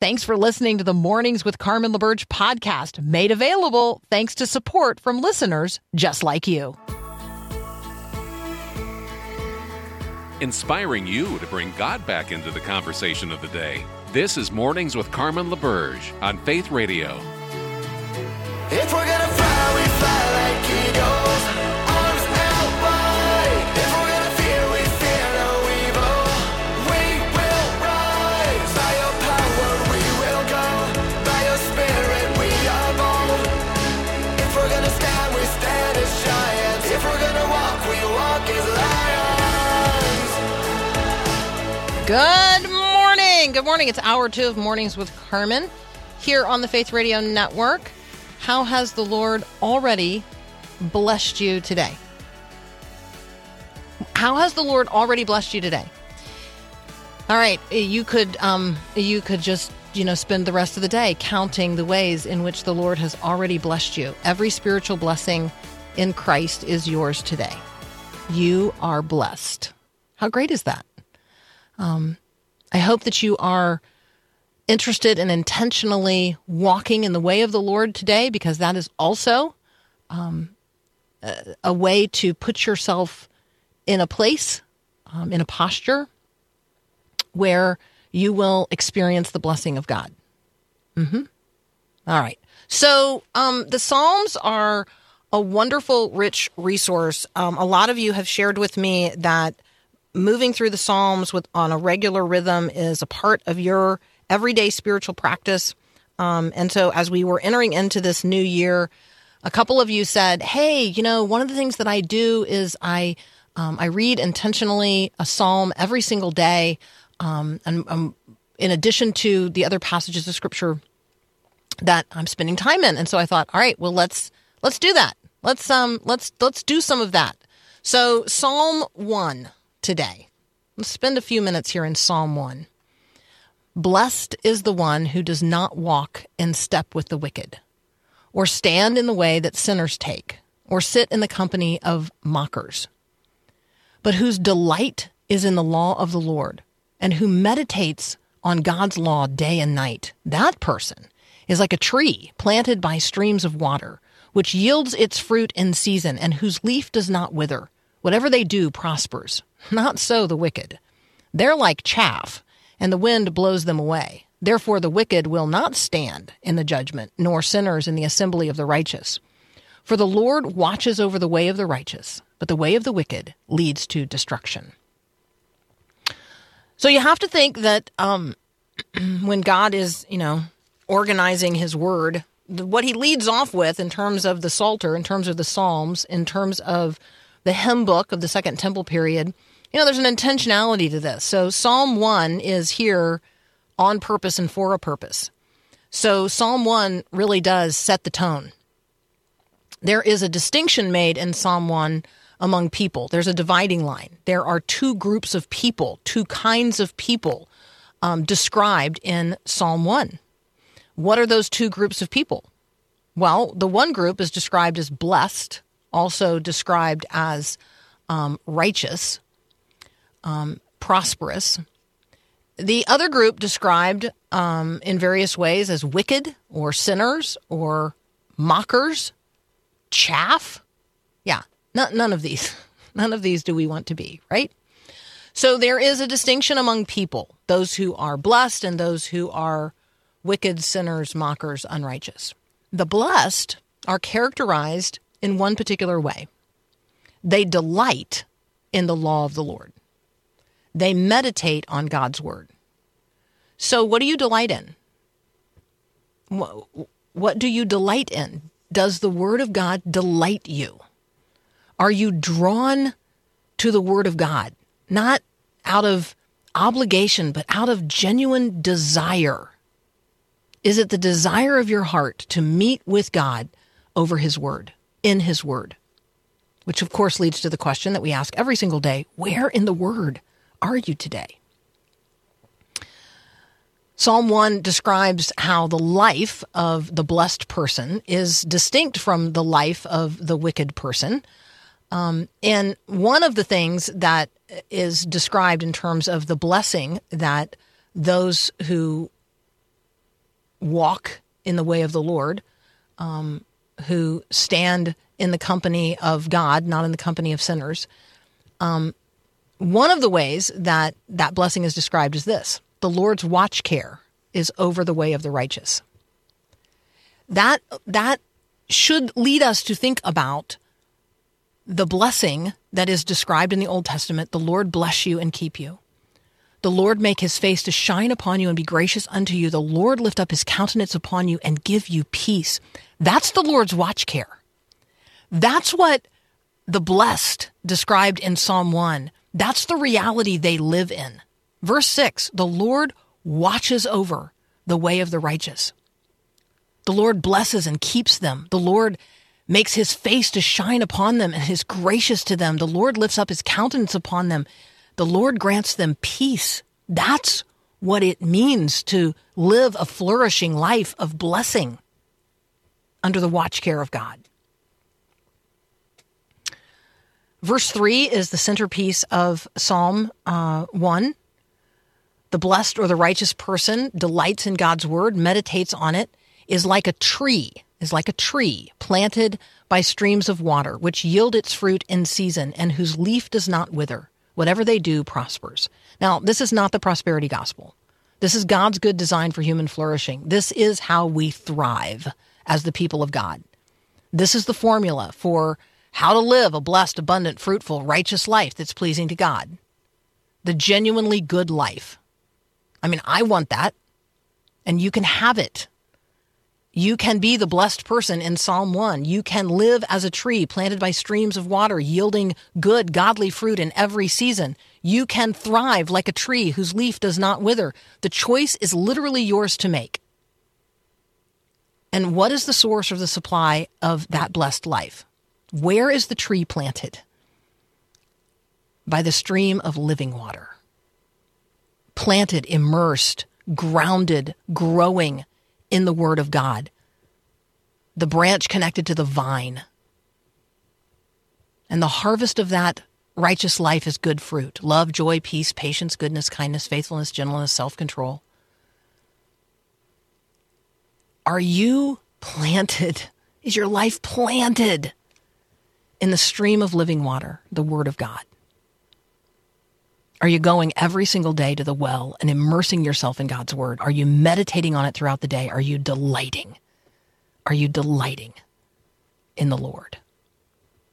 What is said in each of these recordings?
Thanks for listening to the Mornings with Carmen LaBerge podcast, made available thanks to support from listeners just like you. Inspiring you to bring God back into the conversation of the day. This is Mornings with Carmen LaBerge on Faith Radio. If we're gonna fly, we fly like eagles. Good morning. Good morning. It's hour two of Mornings with Carmen here on the Faith Radio Network. How has the Lord already blessed you today? How has the Lord already blessed you today? All right, you could um, you could just you know spend the rest of the day counting the ways in which the Lord has already blessed you. Every spiritual blessing in Christ is yours today. You are blessed. How great is that? Um, I hope that you are interested in intentionally walking in the way of the Lord today, because that is also um, a, a, way to put yourself in a place, um, in a posture where you will experience the blessing of God. Mm-hmm. All right. So um, the Psalms are a wonderful, rich resource. Um, a lot of you have shared with me that moving through the Psalms with on a regular rhythm is a part of your everyday spiritual practice. Um, and so as we were entering into this new year, a couple of you said, Hey, you know, one of the things that I do is I, um, I read intentionally a psalm every single day. Um, and um, in addition to the other passages of scripture that I'm spending time in. And so I thought, all right, well, let's, let's do that. Let's, um, let's, let's do some of that. So Psalm one today. Let's spend a few minutes here in Psalm one. Blessed is the one who does not walk in step with the wicked, or stand in the way that sinners take, or sit in the company of mockers, but whose delight is in the law of the Lord, and who meditates on God's law day and night. That person is like a tree planted by streams of water, which yields its fruit in season, and whose leaf does not wither. Whatever they do prospers. Not so the wicked. They're like chaff and the wind blows them away. Therefore, the wicked will not stand in the judgment, nor sinners in the assembly of the righteous. For the Lord watches over the way of the righteous, but the way of the wicked leads to destruction. So you have to think that um, when God is, you know, organizing His Word, what He leads off with in terms of the Psalter, in terms of the Psalms, in terms of the hymn book of the Second Temple period, you know, there's an intentionality to this. So Psalm 1 is here on purpose and for a purpose. So Psalm 1 really does set the tone. There is a distinction made in Psalm 1 among people. There's a dividing line. There are two groups of people, two kinds of people um, described in Psalm 1. What are those two groups of people? Well, the one group is described as blessed, also described as um, righteous, um, prosperous. The other group described um, in various ways as wicked or sinners or mockers, chaff. Yeah, none of these. None of these do we want to be, right? So there is a distinction among people those who are blessed and those who are wicked, sinners, mockers, unrighteous. The blessed are characterized in one particular way they delight in the law of the Lord. They meditate on God's word. So, what do you delight in? What do you delight in? Does the word of God delight you? Are you drawn to the word of God, not out of obligation, but out of genuine desire? Is it the desire of your heart to meet with God over his word, in his word? Which, of course, leads to the question that we ask every single day where in the word are you today? Psalm 1 describes how the life of the blessed person is distinct from the life of the wicked person. Um, and one of the things that is described in terms of the blessing that those who walk in the way of the Lord, um, who stand in the company of God, not in the company of sinners. Um, one of the ways that that blessing is described is this the Lord's watch care is over the way of the righteous. That, that should lead us to think about the blessing that is described in the Old Testament the Lord bless you and keep you. The Lord make his face to shine upon you and be gracious unto you. The Lord lift up his countenance upon you and give you peace. That's the Lord's watch care. That's what the blessed described in Psalm 1. That's the reality they live in. Verse 6 The Lord watches over the way of the righteous. The Lord blesses and keeps them. The Lord makes his face to shine upon them and is gracious to them. The Lord lifts up his countenance upon them. The Lord grants them peace. That's what it means to live a flourishing life of blessing under the watch care of God. Verse 3 is the centerpiece of Psalm uh, 1. The blessed or the righteous person delights in God's word, meditates on it, is like a tree, is like a tree planted by streams of water, which yield its fruit in season and whose leaf does not wither. Whatever they do prospers. Now, this is not the prosperity gospel. This is God's good design for human flourishing. This is how we thrive as the people of God. This is the formula for how to live a blessed, abundant, fruitful, righteous life that's pleasing to God. The genuinely good life. I mean, I want that, and you can have it. You can be the blessed person in Psalm 1. You can live as a tree planted by streams of water, yielding good, godly fruit in every season. You can thrive like a tree whose leaf does not wither. The choice is literally yours to make. And what is the source or the supply of that blessed life? Where is the tree planted? By the stream of living water. Planted, immersed, grounded, growing in the Word of God. The branch connected to the vine. And the harvest of that righteous life is good fruit love, joy, peace, patience, goodness, kindness, faithfulness, gentleness, self control. Are you planted? Is your life planted in the stream of living water, the Word of God? Are you going every single day to the well and immersing yourself in God's Word? Are you meditating on it throughout the day? Are you delighting? Are you delighting in the Lord?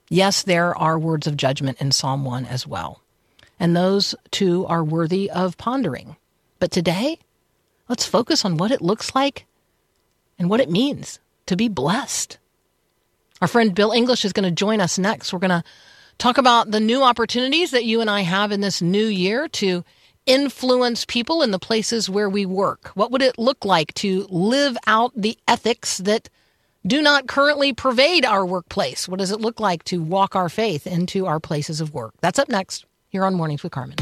Yes, there are words of judgment in Psalm 1 as well. And those too are worthy of pondering. But today, let's focus on what it looks like and what it means to be blessed. Our friend Bill English is going to join us next. We're going to talk about the new opportunities that you and I have in this new year to influence people in the places where we work. What would it look like to live out the ethics that do not currently pervade our workplace? What does it look like to walk our faith into our places of work? That's up next here on Mornings with Carmen.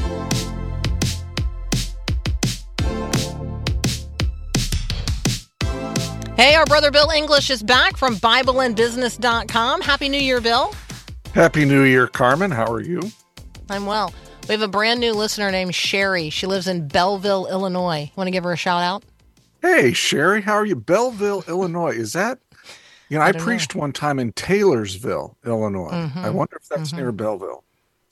Hey, our brother Bill English is back from BibleandBusiness.com. Happy New Year, Bill. Happy New Year, Carmen. How are you? I'm well. We have a brand new listener named Sherry. She lives in Belleville, Illinois. Want to give her a shout out? Hey, Sherry, how are you? Belleville, Illinois. Is that? You know, I, don't preached one time in Taylorsville, Illinois. Mm-hmm. I wonder if that's near Belleville.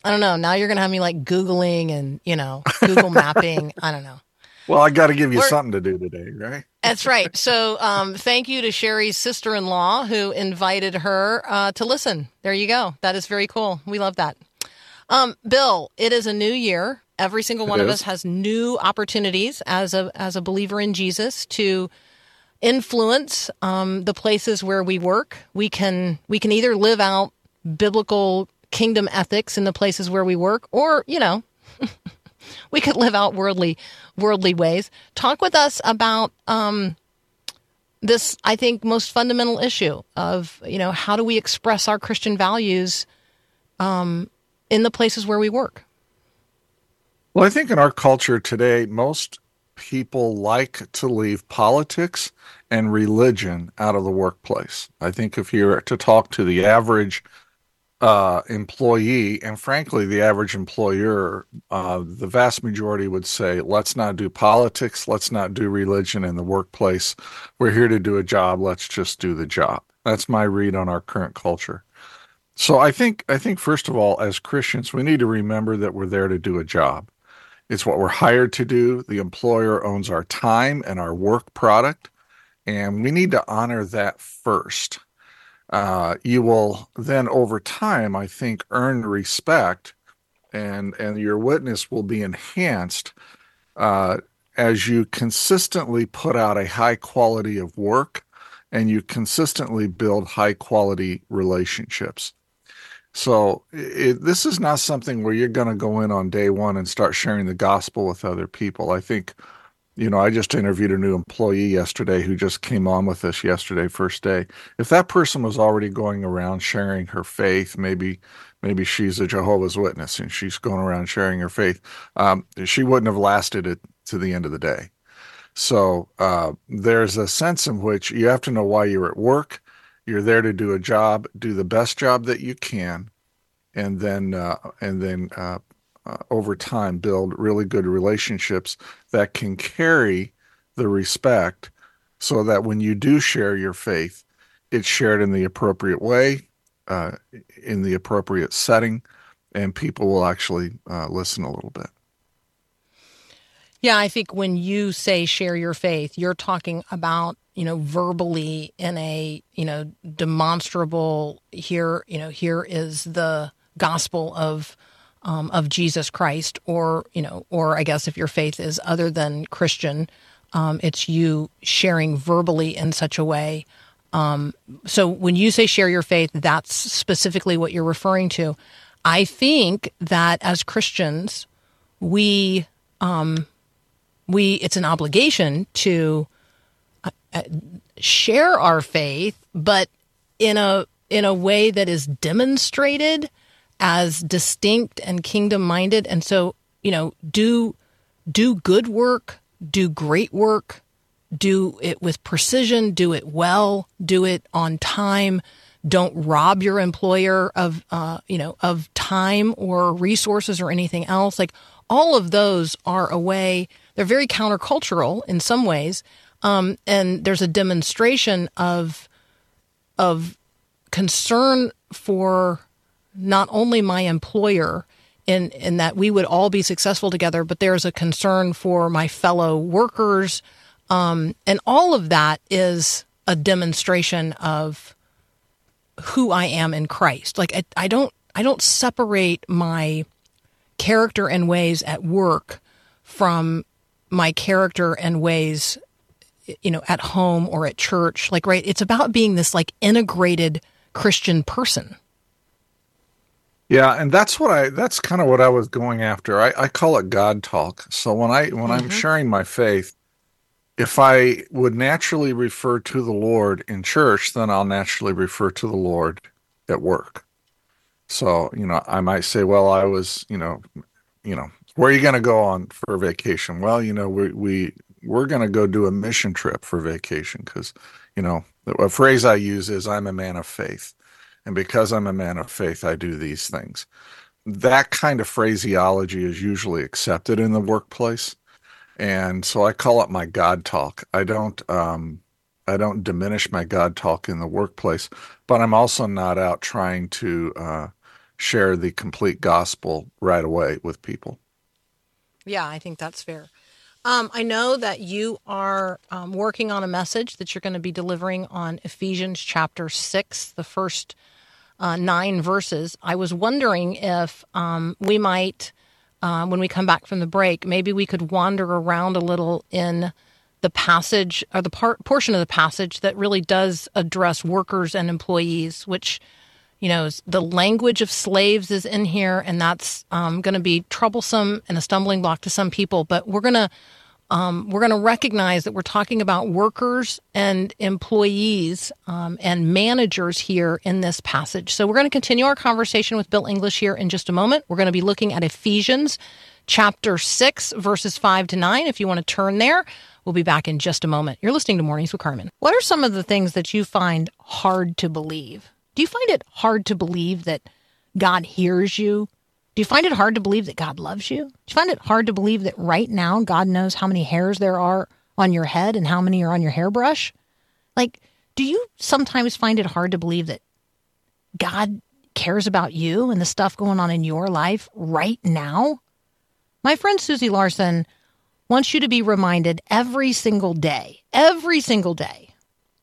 I don't know. Now you're going to have me like Googling and, you know, Google mapping. I don't know. Well, I got to give you We're- something to do today, right? That's right. So, um, thank you to Sherry's sister in law who invited her uh, to listen. There you go. That is very cool. We love that. Um, Bill, it is a new year. Every single It one of is. us has new opportunities as a as a believer in Jesus to influence um, the places where we work. We can we can either live out biblical kingdom ethics in the places where we work, or you know, we could live out worldly worldly ways. Talk with us about um, this. I think most fundamental issue of you know how do we express our Christian values um, in the places where we work. Well, I think in our culture today, most people like to leave politics and religion out of the workplace. I think if you're to talk to the average uh, employee, and frankly, the average employer, uh, the vast majority would say, let's not do politics, let's not do religion in the workplace. We're here to do a job, let's just do the job. That's my read on our current culture. So I think I think first of all, as Christians, we need to remember that we're there to do a job. It's what we're hired to do. The employer owns our time and our work product, and we need to honor that first uh, you will then over time, I think, earn respect and and your witness will be enhanced uh, as you consistently put out a high quality of work and you consistently build high quality relationships. So it, this is not something where you're going to go in on day one and start sharing the gospel with other people. I think you know, I just interviewed a new employee yesterday who just came on with us yesterday, first day. If that person was already going around sharing her faith, maybe maybe she's a Jehovah's Witness and she's going around sharing her faith, um, she wouldn't have lasted it to the end of the day. So uh, there's a sense in which you have to know why you're at work. You're there to do a job, do the best job that you can, and then uh, and then uh, uh, over time build really good relationships that can carry the respect so that when you do share your faith, it's shared in the appropriate way, uh, in the appropriate setting, and people will actually uh, listen a little bit. Yeah, I think when you say share your faith, you're talking about, you know, verbally in a, you know, demonstrable here, you know, here is the gospel of um, of Jesus Christ, or you know, or I guess if your faith is other than Christian, um, it's you sharing verbally in such a way. Um, so when you say share your faith, that's specifically what you're referring to. I think that as Christians, we um, we it's an obligation to uh, uh, share our faith, but in a in a way that is demonstrated as distinct and kingdom minded. And so, you know, do do good work, do great work, do it with precision, do it well, do it on time. Don't rob your employer of, uh, you know, of time or resources or anything else. Like all of those are a way. They're very countercultural in some ways, um, and there's a demonstration of of concern for not only my employer in in that we would all be successful together, but there's a concern for my fellow workers, um, and all of that is a demonstration of who I am in Christ. Like I, I don't I don't separate my character and ways at work from my character and ways you know at home or at church. Like right it's about being this like integrated christian person yeah, and that's what I that's kind of what I was going after. I, I call it God talk. So when I when mm-hmm. I'm sharing my faith, if I would naturally refer to the Lord in church, then I'll naturally refer to the Lord at work. So, you know, I might say, well, I was, you know, you know, where are you going to go on for vacation? Well, you know, we we we're going to go do a mission trip for vacation because, you know, a phrase I use is I'm a man of faith. And because I'm a man of faith, I do these things. That kind of phraseology is usually accepted in the workplace. And so I call it my God talk. I don't um, I don't diminish my God talk in the workplace, but I'm also not out trying to uh, share the complete gospel right away with people. Yeah, I think that's fair. Um, I know that you are um, working on a message that you're going to be delivering on Ephesians chapter 6, the first uh, nine verses. I was wondering if um, we might, uh, when we come back from the break, maybe we could wander around a little in the passage or the part portion of the passage that really does address workers and employees, which you know the language of slaves is in here, and that's um, going to be troublesome and a stumbling block to some people. But we're going to um, we're going to recognize that we're talking about workers and employees um, and managers here in this passage. So we're going to continue our conversation with Bill English here in just a moment. We're going to be looking at Ephesians chapter 6, verses 5 to 9. If you want to turn there, we'll be back in just a moment. You're listening to Mornings with Carmen. What are some of the things that you find hard to believe? Do you find it hard to believe that God hears you? Do you find it hard to believe that God loves you? Do you find it hard to believe that right now God knows how many hairs there are on your head and how many are on your hairbrush? Like, do you sometimes find it hard to believe that God cares about you and the stuff going on in your life right now? My friend Susie Larson wants you to be reminded every single day, every single day,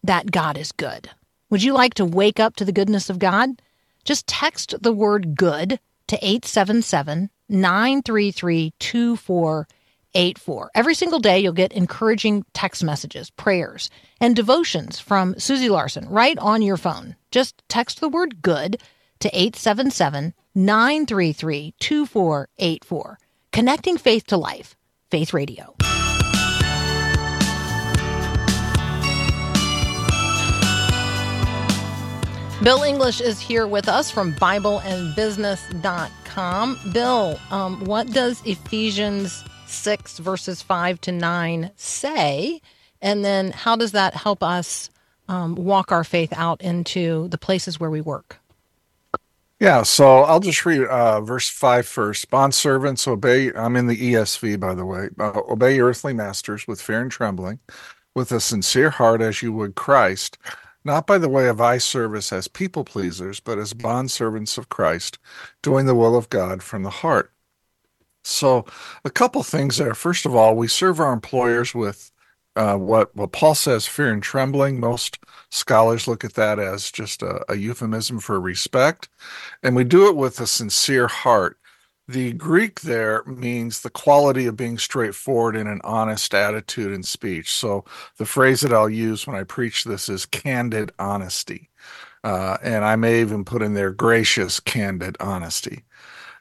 that God is good. Would you like to wake up to the goodness of God? Just text the word good to 877 933 2484. Every single day, you'll get encouraging text messages, prayers, and devotions from Susie Larson right on your phone. Just text the word good to 877 933 2484. Connecting faith to life. Faith Radio. Bill English is here with us from BibleandBusiness.com. Bill, um, what does Ephesians 6, verses 5 to 9 say? And then how does that help us um, walk our faith out into the places where we work? Yeah, so I'll just read uh, verse 5 first. Bond servants, obey. I'm in the ESV, by the way. Uh, obey your earthly masters with fear and trembling, with a sincere heart as you would Christ not by the way of eye service as people pleasers, but as bondservants of Christ, doing the will of God from the heart. So, a couple things there. First of all, we serve our employers with uh, what what Paul says, fear and trembling. Most scholars look at that as just a, a euphemism for respect, and we do it with a sincere heart. The Greek there means the quality of being straightforward in an honest attitude and speech. So the phrase that I'll use when I preach this is candid honesty. Uh, and I may even put in there gracious, candid honesty.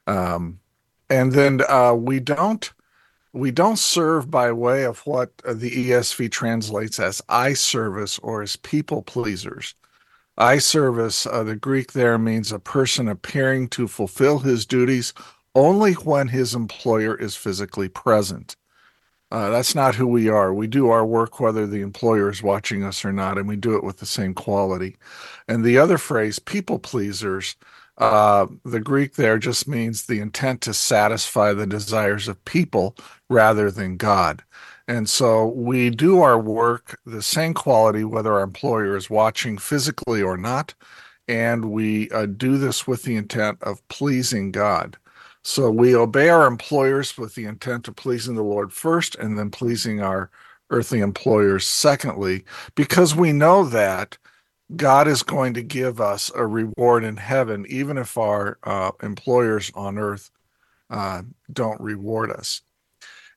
Um, and then uh, we don't we don't serve by way of what the ESV translates as eye service or as people pleasers. Eye service, uh, the Greek there means a person appearing to fulfill his duties only when his employer is physically present. Uh, that's not who we are. We do our work whether the employer is watching us or not, and we do it with the same quality. And the other phrase, people pleasers, uh, the Greek there just means the intent to satisfy the desires of people rather than God. And so we do our work the same quality whether our employer is watching physically or not. And we uh, do this with the intent of pleasing God. So we obey our employers with the intent of pleasing the Lord first and then pleasing our earthly employers secondly, because we know that God is going to give us a reward in heaven, even if our uh, employers on earth uh, don't reward us.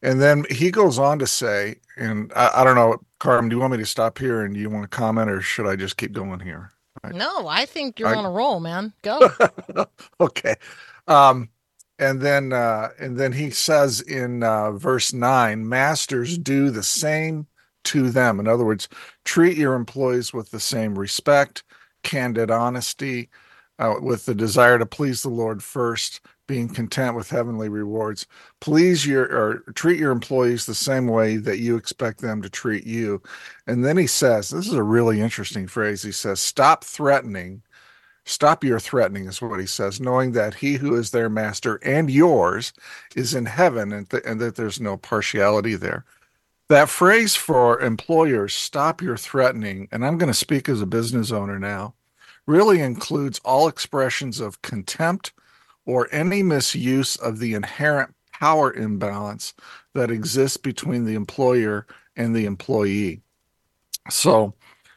And then he goes on to say, and I, I, don't know, Carmen, do you want me to stop here and you want to comment or should I just keep going here? No, I think you're I, on a roll, man. Go. okay. Um, and then uh, and then he says in uh, verse 9 masters do the same to them. In other words treat your employees with the same respect candid honesty uh, with the desire to please the lord first being content with heavenly rewards. Please your or treat your employees the same way that you expect them to treat you. And then he says this is a really interesting phrase. He says stop threatening Stop your threatening, is what he says, knowing that he who is their master and yours is in heaven and, th- and that there's no partiality there. That phrase for employers, stop your threatening, and I'm going to speak as a business owner now, really includes all expressions of contempt or any misuse of the inherent power imbalance that exists between the employer and the employee. So,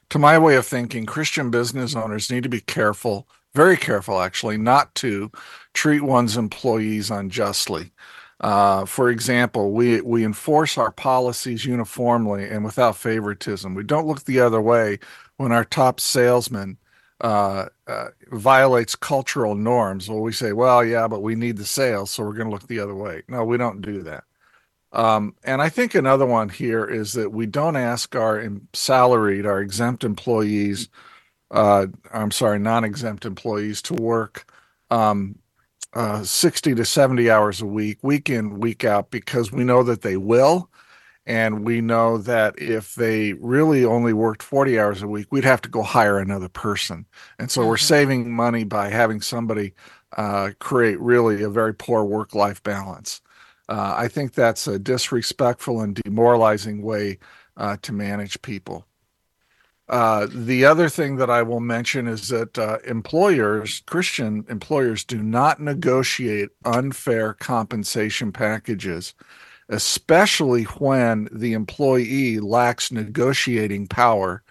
to my way of thinking, Christian business owners need to be careful, very careful actually, not to treat one's employees unjustly. Uh, for example, we we enforce our policies uniformly and without favoritism. We don't look the other way when our top salesman uh, uh, violates cultural norms. Well, we say, "Well, yeah, but we need the sales, so we're going to look the other way." No, we don't do that. Um, and I think another one here is that we don't ask our salaried, our exempt employees, uh, I'm sorry, non exempt employees to work um, uh, 60 to 70 hours a week, week in, week out, because we know that they will. And we know that if they really only worked 40 hours a week, we'd have to go hire another person. And so we're Mhm. saving money by having somebody uh, create really a very poor work life balance. Uh, I think that's a disrespectful and demoralizing way uh, to manage people. Uh, the other thing that I will mention is that uh, employers, Christian employers, do not negotiate unfair compensation packages, especially when the employee lacks negotiating power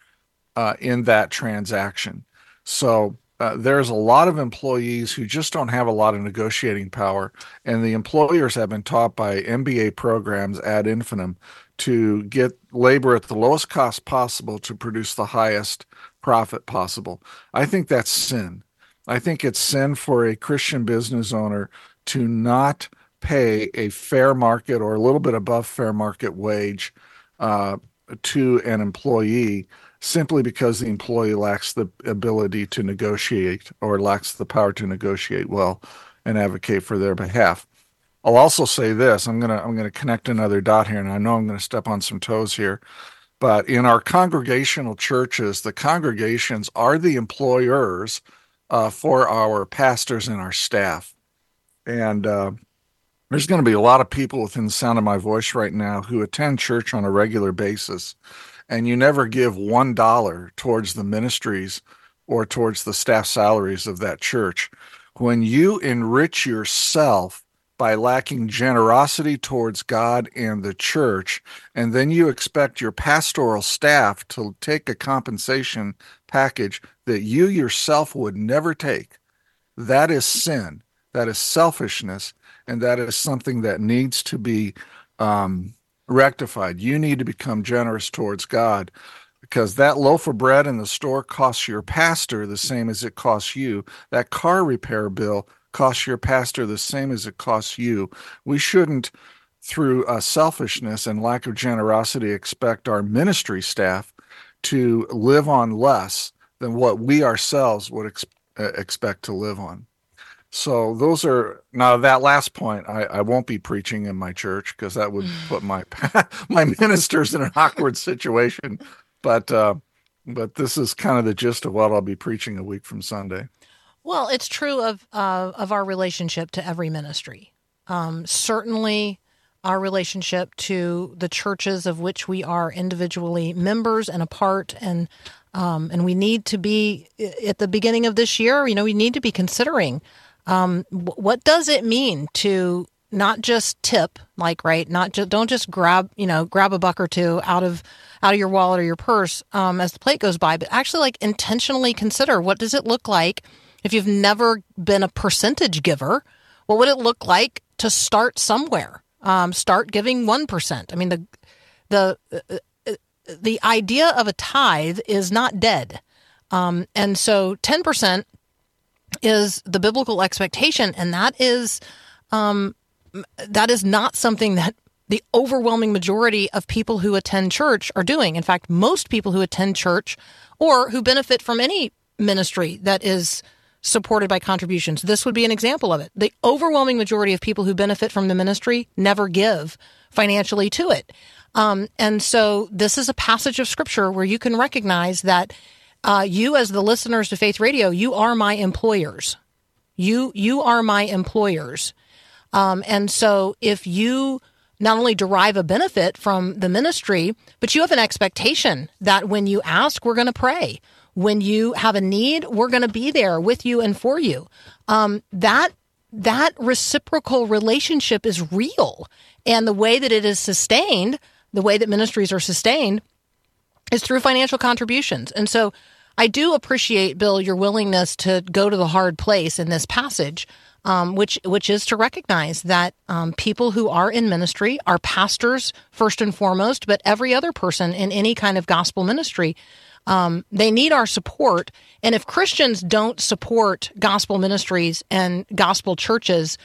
uh, in that transaction. So uh, there's a lot of employees who just don't have a lot of negotiating power, and the employers have been taught by MBA programs ad infinitum to get labor at the lowest cost possible to produce the highest profit possible. I think that's sin. I think it's sin for a Christian business owner to not pay a fair market or a little bit above fair market wage uh, to an employee simply because the employee lacks the ability to negotiate or lacks the power to negotiate well and advocate for their behalf. I'll also say this. I'm gonna I'm gonna connect another dot here, and I know I'm gonna step on some toes here. But in our congregational churches, the congregations are the employers uh, for our pastors and our staff. And uh, there's going to be a lot of people within the sound of my voice right now who attend church on a regular basis, and you never give one dollar towards the ministries or towards the staff salaries of that church. When you enrich yourself by lacking generosity towards God and the church, and then you expect your pastoral staff to take a compensation package that you yourself would never take, that is sin. That is selfishness, and that is something that needs to be um, rectified. You need to become generous towards God because that loaf of bread in the store costs your pastor the same as it costs you. That car repair bill costs your pastor the same as it costs you. We shouldn't, through uh, selfishness and lack of generosity, expect our ministry staff to live on less than what we ourselves would ex- uh, expect to live on. So those are now that last point. I, I won't be preaching in my church because that would put my my ministers in an awkward situation. But uh, but this is kind of the gist of what I'll be preaching a week from Sunday. Well, it's true of uh, of our relationship to every ministry. Um, certainly, our relationship to the churches of which we are individually members and a part, and um, and we need to be at the beginning of this year. You know, we need to be considering um, what does it mean to not just tip, like right, not just don't just grab you know grab a buck or two out of out of your wallet or your purse um, as the plate goes by, but actually like intentionally consider what does it look like if you've never been a percentage giver. What would it look like to start somewhere? Um, start giving one percent. I mean the the uh, the idea of a tithe is not dead, um, and so ten percent is the biblical expectation, and that is um, that is not something that the overwhelming majority of people who attend church are doing. In fact, most people who attend church or who benefit from any ministry that is supported by contributions, this would be an example of it. The overwhelming majority of people who benefit from the ministry never give financially to it. Um, and so this is a passage of scripture where you can recognize that uh, you, as the listeners to Faith Radio, you are my employers. You you are my employers, um, and so if you not only derive a benefit from the ministry, but you have an expectation that when you ask, we're going to pray. When you have a need, we're going to be there with you and for you. Um, that that reciprocal relationship is real, and the way that it is sustained, the way that ministries are sustained, is through financial contributions. And so I do appreciate, Bill, your willingness to go to the hard place in this passage, um, which which is to recognize that um, people who are in ministry are pastors first and foremost, but every other person in any kind of gospel ministry. Um, they need our support. And if Christians don't support gospel ministries and gospel churches,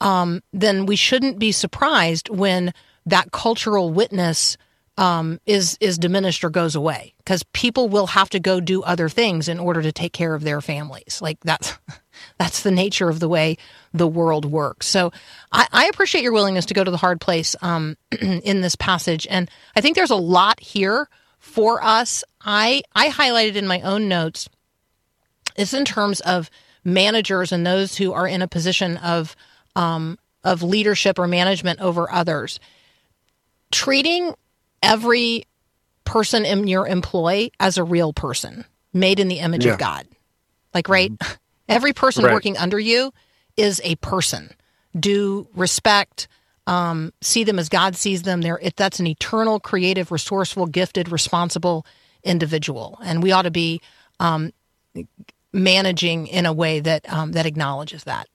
um, then we shouldn't be surprised when that cultural witness um, is is diminished or goes away because people will have to go do other things in order to take care of their families. Like that's That's the nature of the way the world works. So I, I appreciate your willingness to go to the hard place um, in this passage. And I think there's a lot here for us. I, I highlighted in my own notes, it's in terms of managers and those who are in a position of, um, of leadership or management over others. Treating every person in your employ as a real person made in the image Yeah. of God. Like, right? Every person Right. working under you is a person. Do respect, um, see them as God sees them. They're, it, that's an eternal, creative, resourceful, gifted, responsible individual. And we ought to be um, managing in a way that um, that acknowledges that.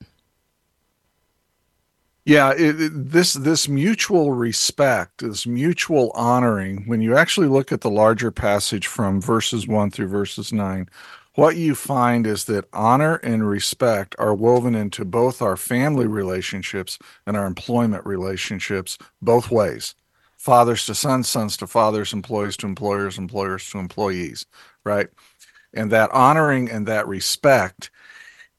Yeah, it, it- this this mutual respect, this mutual honoring. When you actually look at the larger passage from verses one through verses nine, what you find is that honor and respect are woven into both our family relationships and our employment relationships, both ways. Fathers to sons, sons to fathers, employees to employers, employers to employees, right? And that honoring and that respect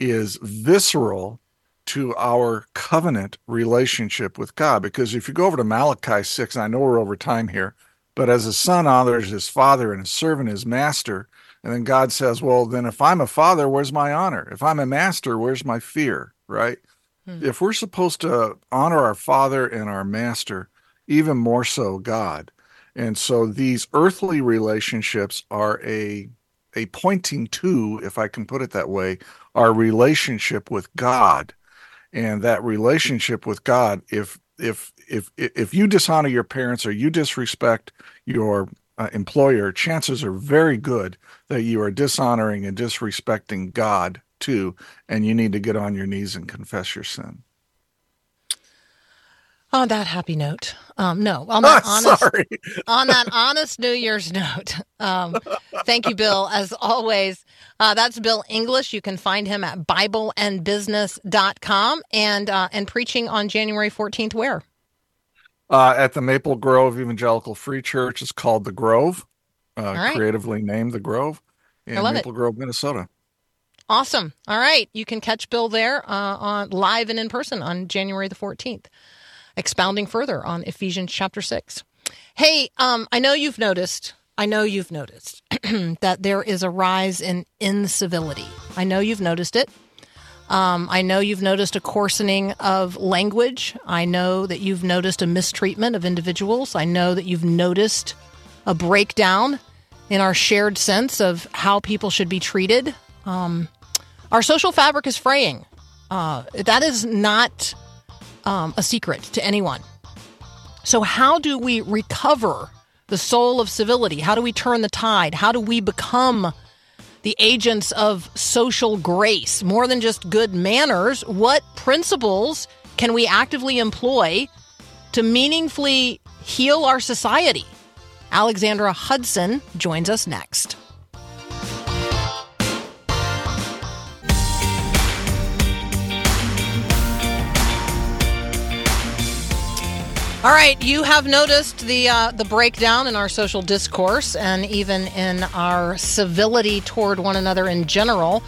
is visceral to our covenant relationship with God. Because if you go over to Malachi 6, I know we're over time here, but as a son honors his father and a servant his master, and then God says, Well, then if I'm a father, where's my honor? If I'm a master, where's my fear? Right? Hmm. If we're supposed to honor our father and our master, even more so God. And so these earthly relationships are a a pointing to, if I can put it that way, our relationship with God. And that relationship with God, if if if if you dishonor your parents or you disrespect your uh, employer, chances are very good that you are dishonoring and disrespecting God too, and you need to get on your knees and confess your sin. On that happy note, um, no, on that honest, Sorry. on that honest New Year's note. Um, thank you, Bill. As always, uh, that's Bill English. You can find him at BibleandBusiness.com and uh, and preaching on January 14th. Where? Uh, at the Maple Grove Evangelical Free Church, it's called the Grove, uh, right. creatively named the Grove in love it. Maple Grove, Minnesota. Awesome. All right, you can catch Bill there uh, on live and in person on January the 14th, expounding further on Ephesians chapter six. Hey, um, I know you've noticed. I know you've noticed that there is a rise in incivility. I know you've noticed it. Um, I know you've noticed a coarsening of language. I know that you've noticed a mistreatment of individuals. I know that you've noticed a breakdown in our shared sense of how people should be treated. Um, our social fabric is fraying. Uh, that is not um, a secret to anyone. So, how do we recover the soul of civility? How do we turn the tide? How do we become the agents of social grace more than just good manners? What principles can we actively employ to meaningfully heal our society? Alexandra Hudson joins us next. All right, you have noticed the uh, the breakdown in our social discourse and even in our civility toward one another in general.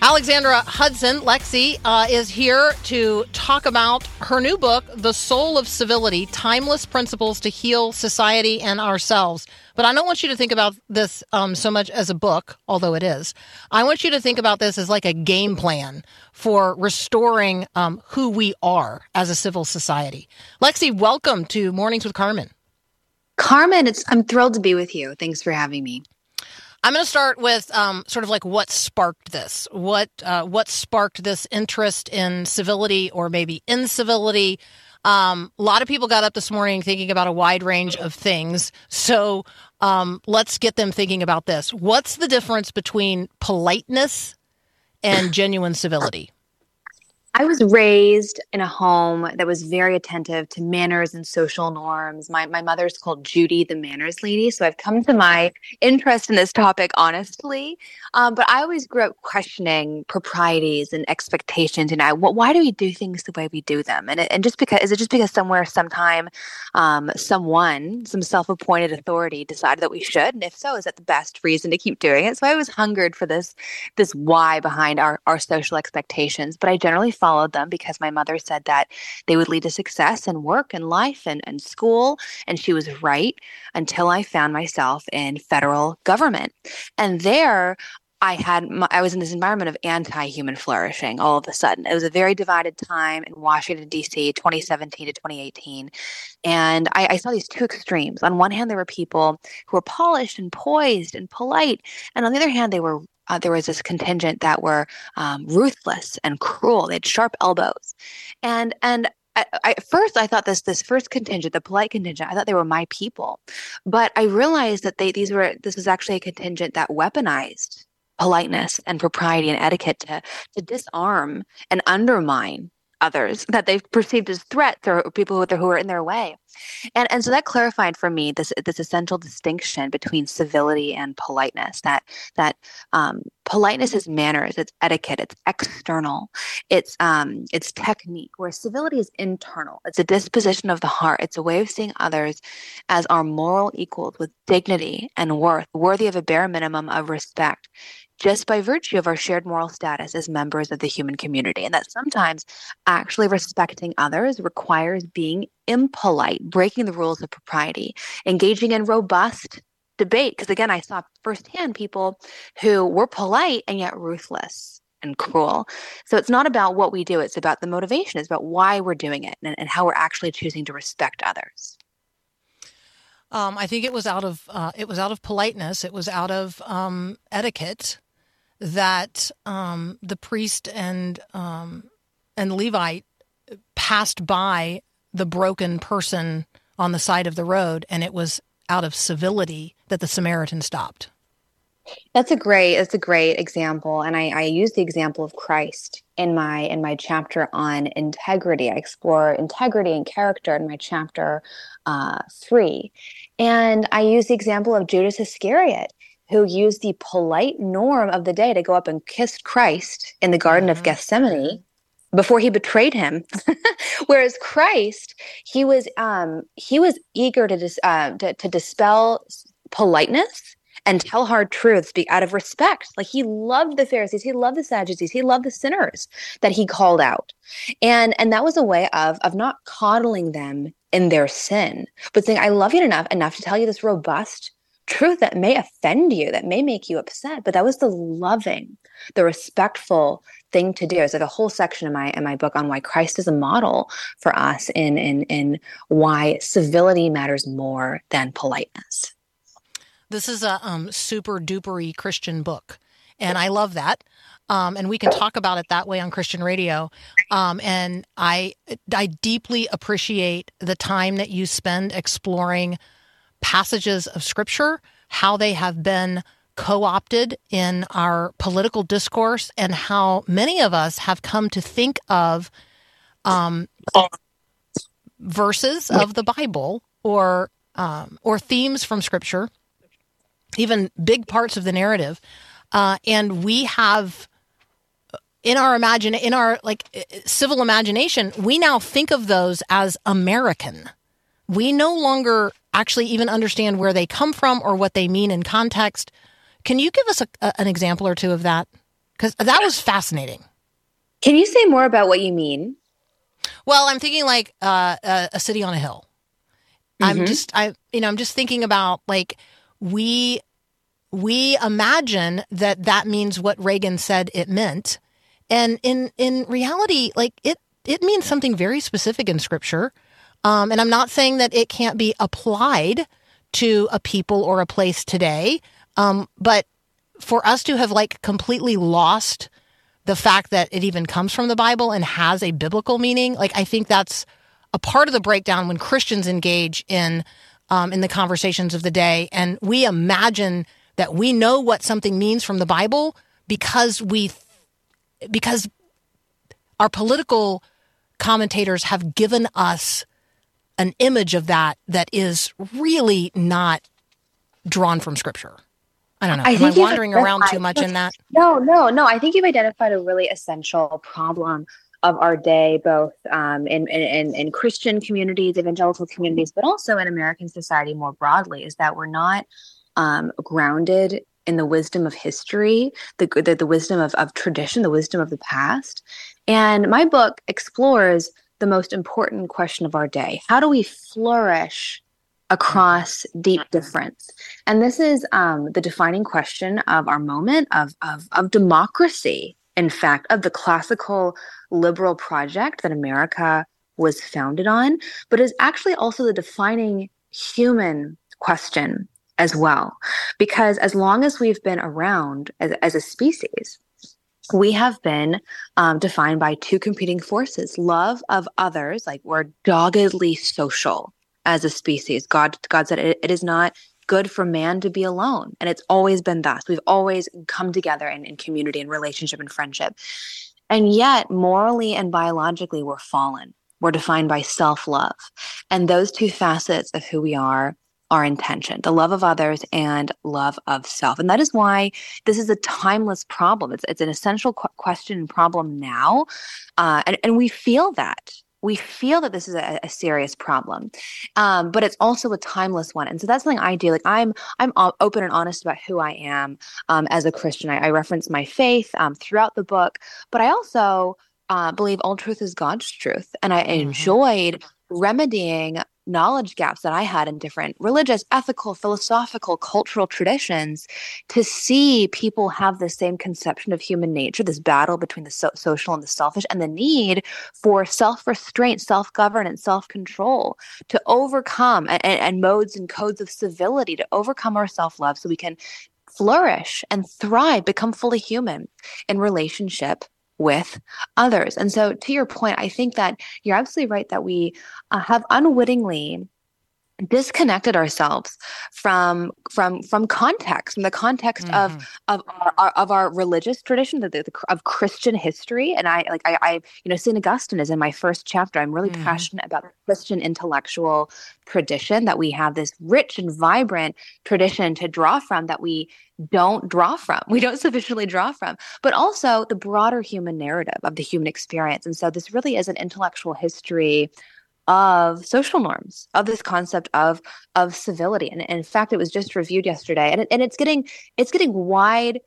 Alexandra Hudson, Lexi, uh, is here to talk about her new book, The Soul of Civility Timeless Principles to Heal Society and Ourselves. But I don't want you to think about this um, so much as a book, although it is. I want you to think about this as like a game plan for restoring um, who we are as a civil society. Lexi, welcome to Mornings with Carmen. Carmen, it's I'm thrilled to be with you. Thanks for having me. I'm going to start with um, sort of like what sparked this. What uh, what sparked this interest in civility or maybe incivility? Um, a lot of people got up this morning thinking about a wide range of things. So um, let's get them thinking about this. What's the difference between politeness and genuine civility? I was raised in a home that was very attentive to manners and social norms. My my mother's called Judy, the manners lady. So I've come to my interest in this topic honestly. Um, but I always grew up questioning proprieties and expectations. And I, why do we do things the way we do them? And it, and just because is it just because somewhere, sometime, um, someone, some self-appointed authority decided that we should? And if so, is that the best reason to keep doing it? So I was hungered for this this why behind our our social expectations. But I generally followed them because my mother said that they would lead to success and work and life and, and school. And she was right until I found myself in federal government. And there, I had my, I was in this environment of anti-human flourishing all of a sudden. It was a very divided time in Washington D.C., 2017 to 2018, and I, I, saw these two extremes. On one hand, there were people who were polished and poised and polite, and on the other hand, they were uh, there was this contingent that were um, ruthless and cruel. They had sharp elbows, and and I, at first I thought this this first contingent, the polite contingent, I thought they were my people, but I realized that they these were this was actually a contingent that weaponized politeness and propriety and etiquette to to disarm and undermine others that they've perceived as threats or people who, who are in their way. And, and so that clarified for me this, this essential distinction between civility and politeness, that, that um, politeness is manners, it's etiquette, it's external, it's, um, it's technique, where civility is internal. It's a disposition of the heart. It's a way of seeing others as our moral equals with dignity and worth, worthy of a bare minimum of respect just by virtue of our shared moral status as members of the human community. And that sometimes actually respecting others requires being impolite, breaking the rules of propriety, engaging in robust debate. Because again, I saw firsthand people who were polite and yet ruthless and cruel. So it's not about what we do, it's about the motivation, it's about why we're doing it and, and how we're actually choosing to respect others. Um, I think it was out of uh, it was out of politeness. It was out of um, etiquette that um, the priest and um, and Levite passed by the broken person on the side of the road, and it was out of civility that the Samaritan stopped. That's a great that's a great example, and I, I use the example of Christ in my in my chapter on integrity. I explore integrity and character in my chapter uh, three, and I use the example of Judas Iscariot who used the polite norm of the day to go up and kiss Christ in the Garden mm-hmm. of Gethsemane before he betrayed him. Whereas Christ, he was um, he was eager to, dis, uh, to to dispel politeness and tell hard truths be out of respect. Like he loved the Pharisees, he loved the Sadducees, he loved the sinners that he called out. And and that was a way of of not coddling them in their sin, but saying, I love you enough enough to tell you this robust truth that may offend you, that may make you upset, but that was the loving, the respectful thing to do. There's like a whole section in my in my book on why Christ is a model for us in in in why civility matters more than politeness. This is a um, super dupery Christian book, and I love that. Um, and we can talk about it that way on Christian radio. Um, and I I deeply appreciate the time that you spend exploring passages of scripture, how they have been co opted in our political discourse, and how many of us have come to think of um, verses of the Bible or um, or themes from scripture, even big parts of the narrative, uh, and we have in our imagine in our like civil imagination, we now think of those as American. We no longer actually even understand where they come from or what they mean in context. Can you give us a, a, an example or two of that? Because that was fascinating. Can you say more about what you mean? Well, I'm thinking like uh, a, a, city on a hill. Mm-hmm. I'm just, I, you know, I'm just thinking about like we we imagine that that means what Reagan said it meant, and in in reality, like it it means something very specific in Scripture. Um, and I'm not saying that it can't be applied to a people or a place today. Um, but for us to have like completely lost the fact that it even comes from the Bible and has a biblical meaning, like I think that's a part of the breakdown when Christians engage in um, in the conversations of the day, and we imagine that we know what something means from the Bible because we because our political commentators have given us an image of that that is really not drawn from scripture. I don't know. I Am I think you've wandering around too much in that? No, no, no. I think you've identified a really essential problem of our day, both um, in, in, in, in Christian communities, evangelical communities, but also in American society more broadly, is that we're not um, grounded in the wisdom of history, the, the, the wisdom of, of tradition, the wisdom of the past. And my book explores the most important question of our day. How do we flourish across deep difference? And this is um, the defining question of our moment of, of, of democracy, in fact, of the classical liberal project that America was founded on, but is actually also the defining human question as well. Because as long as we've been around as, as a species, we have been um, defined by two competing forces love of others, like we're doggedly social as a species. God, God said it, it is not good for man to be alone. And it's always been thus. We've always come together in, in community and relationship and friendship. And yet, morally and biologically, we're fallen. We're defined by self love. And those two facets of who we are are intention the love of others and love of self. And that is why this is a timeless problem. It's, it's an essential qu- question and problem now. Uh, and, and we feel that. We feel that this is a, a serious problem, um, but it's also a timeless one. And so that's something I do. Like I'm, I'm open and honest about who I am um, as a Christian. I, I reference my faith um, throughout the book, but I also uh, believe all truth is God's truth, and I Mhm. enjoyed remedying knowledge gaps that I had in different religious, ethical, philosophical, cultural traditions to see people have the same conception of human nature, this battle between the so- social and the selfish, and the need for self restraint, self governance, self control to overcome and, and, and modes and codes of civility to overcome our self love so we can flourish and thrive, become fully human in relationship with others. And so, to your point, I think that you're absolutely right that we uh, have unwittingly disconnected ourselves from from from context from the context of Mhm. of our, of our religious tradition the, the, of christian history and i like I, I you know st augustine is in my first chapter i'm really Mhm. passionate about the christian intellectual tradition that we have this rich and vibrant tradition to draw from that we don't draw from we don't sufficiently draw from but also the broader human narrative of the human experience and so this really is an intellectual history of social norms of this concept of of civility. And, in fact it was just reviewed yesterday and, it, and it's getting it's getting wide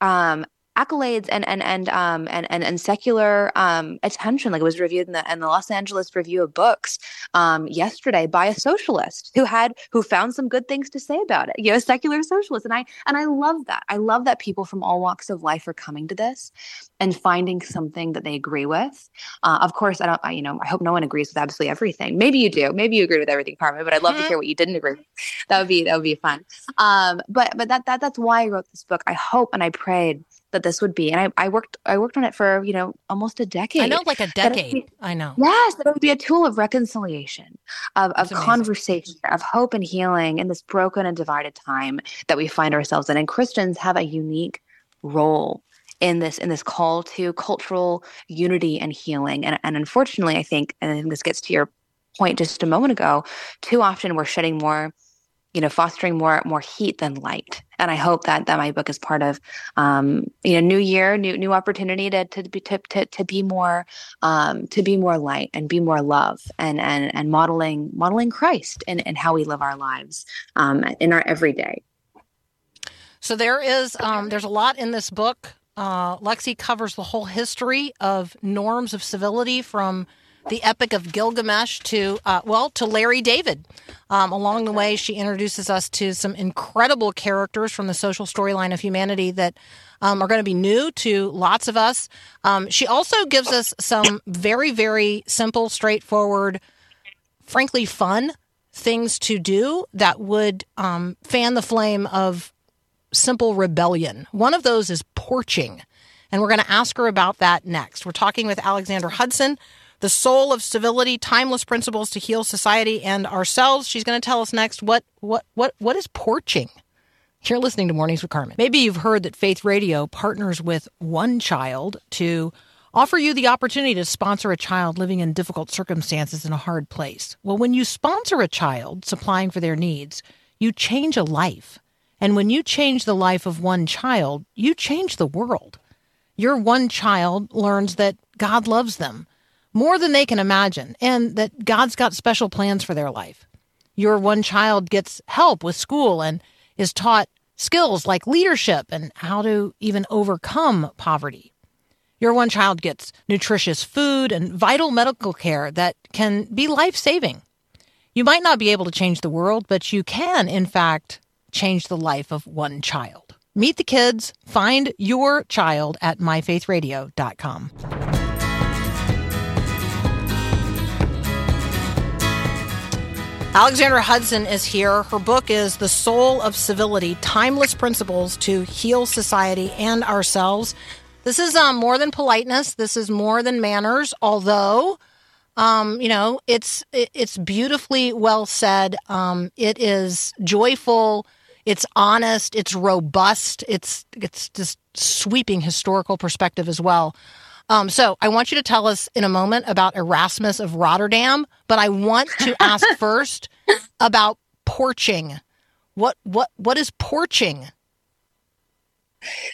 um accolades and and and um and and, and secular um attention like it was reviewed in the in the Los Angeles Review of Books um yesterday by a socialist who had who found some good things to say about it you know a secular socialist and I and I love that I love that people from all walks of life are coming to this and finding something that they agree with uh, of course, I don't. I, you know, I hope no one agrees with absolutely everything. Maybe you do. Maybe you agree with everything, Carmen. But I'd love to hear what you didn't agree. with. That would be that would be fun. Um, but but that that that's why I wrote this book. I hope and I prayed that this would be, and I, I worked I worked on it for you know almost a decade. I know, like a decade. be- I know. Yes, that it would be a tool of reconciliation, of, of amazing. conversation, of hope and healing in this broken and divided time that we find ourselves in. And Christians have a unique role in this in this call to cultural unity and healing. And, and unfortunately, I think, and I think this gets to your point just a moment ago, too often we're shedding more, you know, fostering more more heat than light. And I hope that that my book is part of, um, you know, new year, new new opportunity to to be to to, to be more um, to be more light and be more love and and and modeling modeling Christ and in how we live our lives um, in our everyday. So there is um, there's a lot in this book. Uh, Lexi covers the whole history of norms of civility from the Epic of Gilgamesh to uh, well to Larry David. Um, along the way, she introduces us to some incredible characters from the social storyline of humanity that um, are going to be new to lots of us. Um, she also gives us some very very simple, straightforward, frankly fun things to do that would um, fan the flame of simple rebellion. One of those is porching. And we're going to ask her about that next. We're talking with Alexandra Hudson, the soul of civility, timeless principles to heal society and ourselves. She's going to tell us next what what what what is porching. You're listening to Mornings with Carmen. Maybe you've heard that Faith Radio partners with One Child to offer you the opportunity to sponsor a child living in difficult circumstances in a hard place. Well, when you sponsor a child supplying for their needs, you change a life. And when you change the life of one child, you change the world. Your one child learns that God loves them more than they can imagine and that God's got special plans for their life. Your one child gets help with school and is taught skills like leadership and how to even overcome poverty. Your one child gets nutritious food and vital medical care that can be life saving. You might not be able to change the world, but you can, in fact, change the life of one child. Meet the kids, find your child at myfaithradio.com. Alexandra Hudson is here. Her book is The Soul of Civility Timeless Principles to Heal Society and Ourselves. This is um, more than politeness, this is more than manners, although. Um, you know, it's it's beautifully well said. Um, it is joyful. It's honest. It's robust. It's it's just sweeping historical perspective as well. Um, so I want you to tell us in a moment about Erasmus of Rotterdam, but I want to ask first about porching. What what what is porching?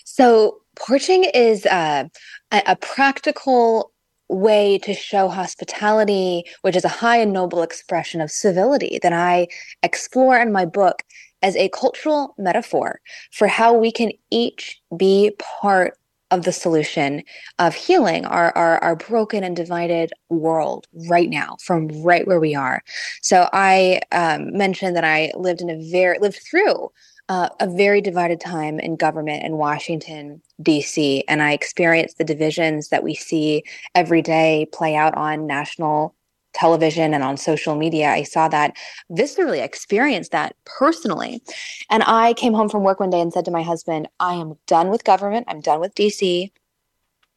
So porching is uh, a, a practical way to show hospitality, which is a high and noble expression of civility that I explore in my book as a cultural metaphor for how we can each be part of the solution of healing our, our, our broken and divided world right now from right where we are. So I um, mentioned that I lived in a very lived through uh, a very divided time in government in Washington D.C. and I experienced the divisions that we see every day play out on national television and on social media. I saw that viscerally, experienced that personally. And I came home from work one day and said to my husband, I am done with government. I'm done with DC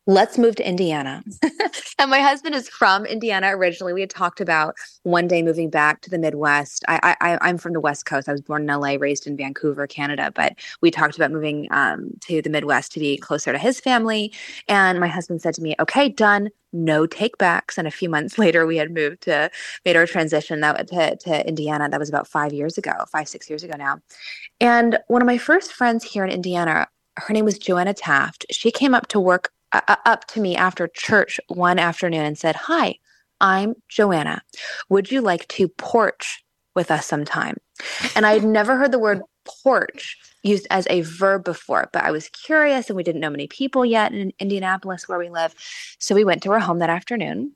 let's move to Indiana. and my husband is from Indiana originally. We had talked about one day moving back to the Midwest. I, I, I'm from the West Coast. I was born in LA, raised in Vancouver, Canada. But we talked about moving um, to the Midwest to be closer to his family. And my husband said to me, okay, done. No take backs. And a few months later, we had moved to, made our transition that, to, to Indiana. That was about five years ago, five, six years ago now. And one of my first friends here in Indiana, her name was Joanna Taft. She came up to work uh, up to me after church one afternoon and said, Hi, I'm Joanna. Would you like to porch with us sometime? And I had never heard the word porch used as a verb before, but I was curious and we didn't know many people yet in Indianapolis where we live. So we went to her home that afternoon.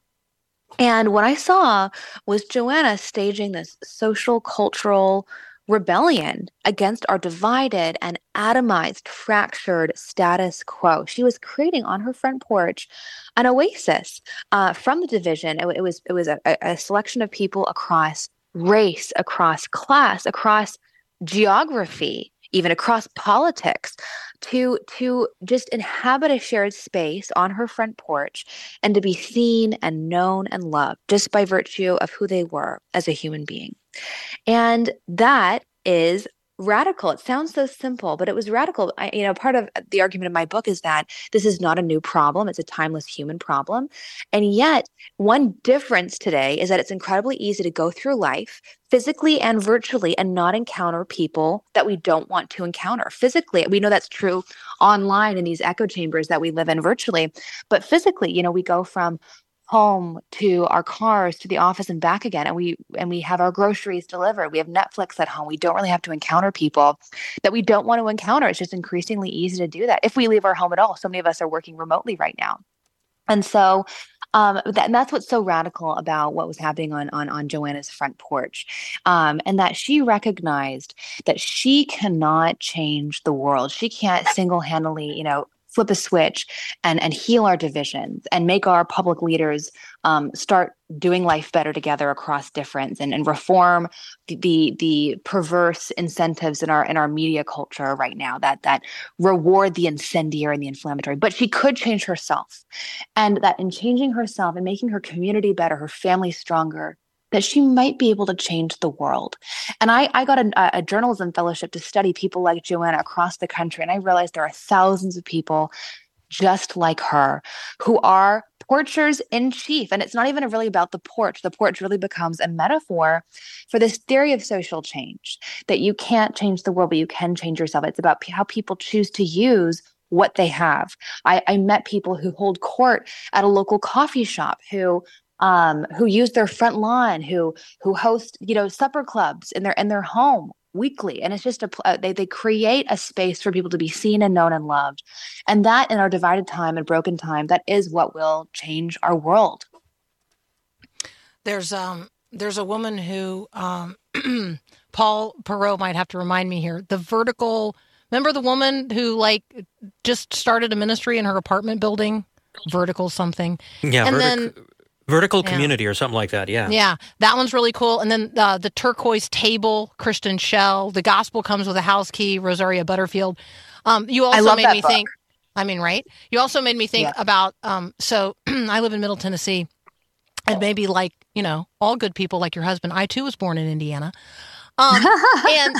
And what I saw was Joanna staging this social, cultural, rebellion against our divided and atomized, fractured status quo. She was creating on her front porch an oasis uh, from the division. It, it was it was a, a selection of people across race, across class, across geography, even across politics to to just inhabit a shared space on her front porch and to be seen and known and loved just by virtue of who they were as a human being and that is radical. It sounds so simple, but it was radical. I, you know, part of the argument of my book is that this is not a new problem. It's a timeless human problem. And yet, one difference today is that it's incredibly easy to go through life physically and virtually and not encounter people that we don't want to encounter. Physically, we know that's true online in these echo chambers that we live in virtually, but physically, you know, we go from home to our cars to the office and back again and we and we have our groceries delivered. We have netflix at home. We don't really have to encounter people that we don't want to encounter. It's just increasingly easy to do that if we leave our home at all. So many of us are working remotely right now. And so um, that, and that's what's so radical about what was happening on on, on Joanna's front porch, um, and that she recognized that she cannot change the world. She can't single handedly, you know, flip a switch and and heal our divisions and make our public leaders um, start doing life better together across difference and, and reform the, the, the perverse incentives in our in our media culture right now that that reward the incendiary and the inflammatory. But she could change herself. And that in changing herself and making her community better her family stronger that she might be able to change the world. And I, I got a, a, journalism fellowship to study people like Joanna across the country. And I realized there are thousands of people just like her who are porchers in chief. And it's not even really about the porch. The porch really becomes a metaphor for this theory of social change that you can't change the world, but you can change yourself. It's about how people choose to use what they have. I, I met people who hold court at a local coffee shop who um, who use their front lawn, who who host you know supper clubs in their in their home weekly. And it's just a uh, they, they create a space for people to be seen and known and loved. And that in our divided time and broken time that is what will change our world. There's um there's a woman who um paul perot might have to remind me here. The vertical remember the woman who like just started a ministry in her apartment building? Vertical something. Yeah, and vertic- then vertical Yeah. community or something like that. Yeah. Yeah, that one's really cool. And then uh, the turquoise table, Kristin Schell. The gospel comes with a house key, Rosaria Butterfield. Um, you also love made that me book. think. I mean, right? You also made me think Yeah. about. Um, so I live in Middle Tennessee, and maybe like you know all good people like your husband. I too was born in Indiana. Um, and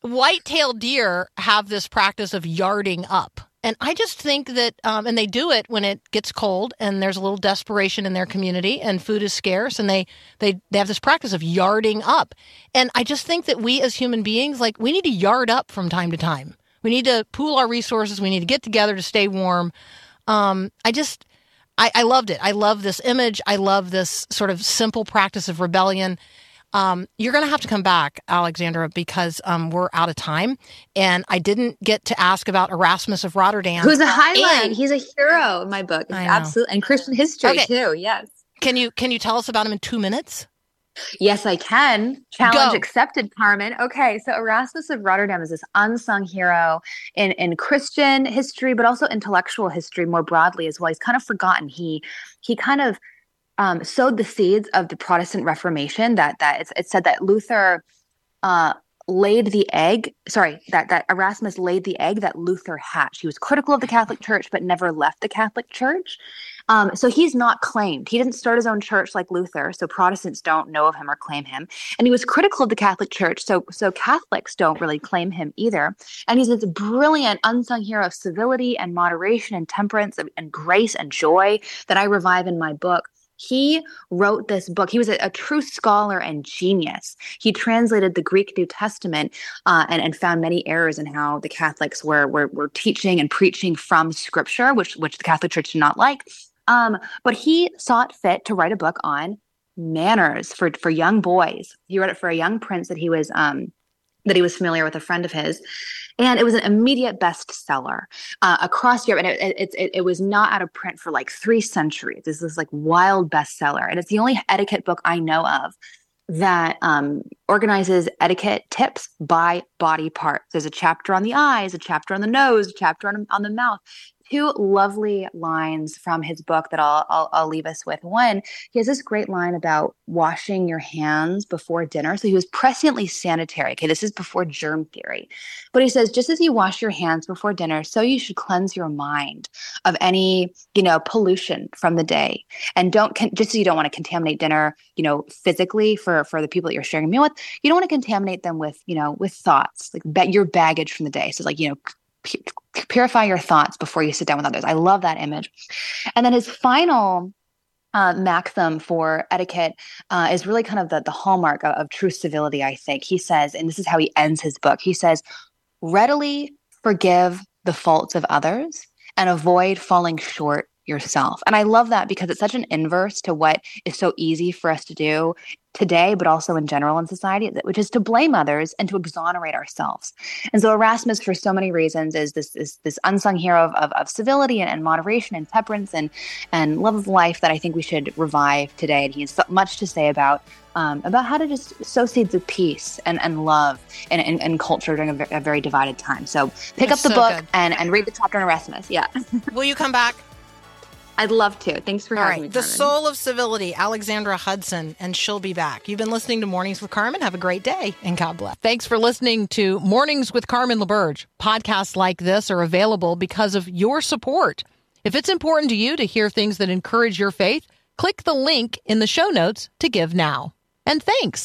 white-tailed deer have this practice of yarding up. And I just think that, um, and they do it when it gets cold and there's a little desperation in their community and food is scarce, and they they they have this practice of yarding up. And I just think that we as human beings, like we need to yard up from time to time. We need to pool our resources. We need to get together to stay warm. Um, I just, I, I loved it. I love this image. I love this sort of simple practice of rebellion. Um, you're going to have to come back, Alexandra, because um, we're out of time. And I didn't get to ask about Erasmus of Rotterdam. who's a highlight And- he's a hero in my book absolutely and christian history Okay. too yes Can you can you tell us about him in two minutes? Yes, I can. Challenge Go. accepted, Carmen. Okay, so Erasmus of Rotterdam is this unsung hero in, in Christian history, but also intellectual history more broadly as well. He's kind of forgotten. He he kind of um, sowed the seeds of the Protestant Reformation. That that it's, it's said that Luther uh, laid the egg. Sorry, that that Erasmus laid the egg that Luther hatched. He was critical of the Catholic Church, but never left the Catholic Church. Um, so he's not claimed. He didn't start his own church like Luther, so Protestants don't know of him or claim him. And he was critical of the Catholic Church, so so Catholics don't really claim him either. And he's this brilliant unsung hero of civility and moderation and temperance and, and grace and joy that I revive in my book. He wrote this book. He was a, a true scholar and genius. He translated the Greek New Testament uh, and, and found many errors in how the Catholics were, were were teaching and preaching from Scripture, which which the Catholic Church did not like. Um, but he sought fit to write a book on manners for for young boys. He wrote it for a young prince that he was um, that he was familiar with, a friend of his, and it was an immediate bestseller uh, across Europe. And it, it, it, it was not out of print for like three centuries. This is like wild bestseller, and it's the only etiquette book I know of that um, organizes etiquette tips by body part. There's a chapter on the eyes, a chapter on the nose, a chapter on, on the mouth. Two lovely lines from his book that I'll, I'll I'll leave us with. One, he has this great line about washing your hands before dinner. So he was presciently sanitary. Okay, this is before germ theory, but he says just as you wash your hands before dinner, so you should cleanse your mind of any you know pollution from the day and don't con- just so you don't want to contaminate dinner you know physically for for the people that you're sharing a meal with you don't want to contaminate them with you know with thoughts like your baggage from the day so like you know purify your thoughts before you sit down with others. I love that image. And then his final uh, maxim for etiquette uh, is really kind of the, the hallmark of, of true civility i think. He says and this is how he ends his book he says readily forgive the faults of others and avoid falling short yourself. And I love that because it's such an inverse to what is so easy for us to do today, but also in general in society, which is to blame others and to exonerate ourselves. And so Erasmus, for so many reasons, is this this, this unsung hero of, of, of civility and, and moderation and temperance and and love of life that I think we should revive today. And he has so much to say about um, about how to just sow seeds of peace and, and love and, in, in culture during a, ve- a very divided time. So pick That's up the so book good. and, and read the chapter on Erasmus. Yeah, Will you come back? I'd love to. Thanks for All having me. right. The Carmen. soul of civility, Alexandra Hudson, and she'll be back. You've been listening to Mornings with Carmen. Have a great day and God bless. Thanks for listening to Mornings with Carmen LaBerge. Podcasts like this are available because of your support. If it's important to you to hear things that encourage your faith, click the link in the show notes to give now. And thanks.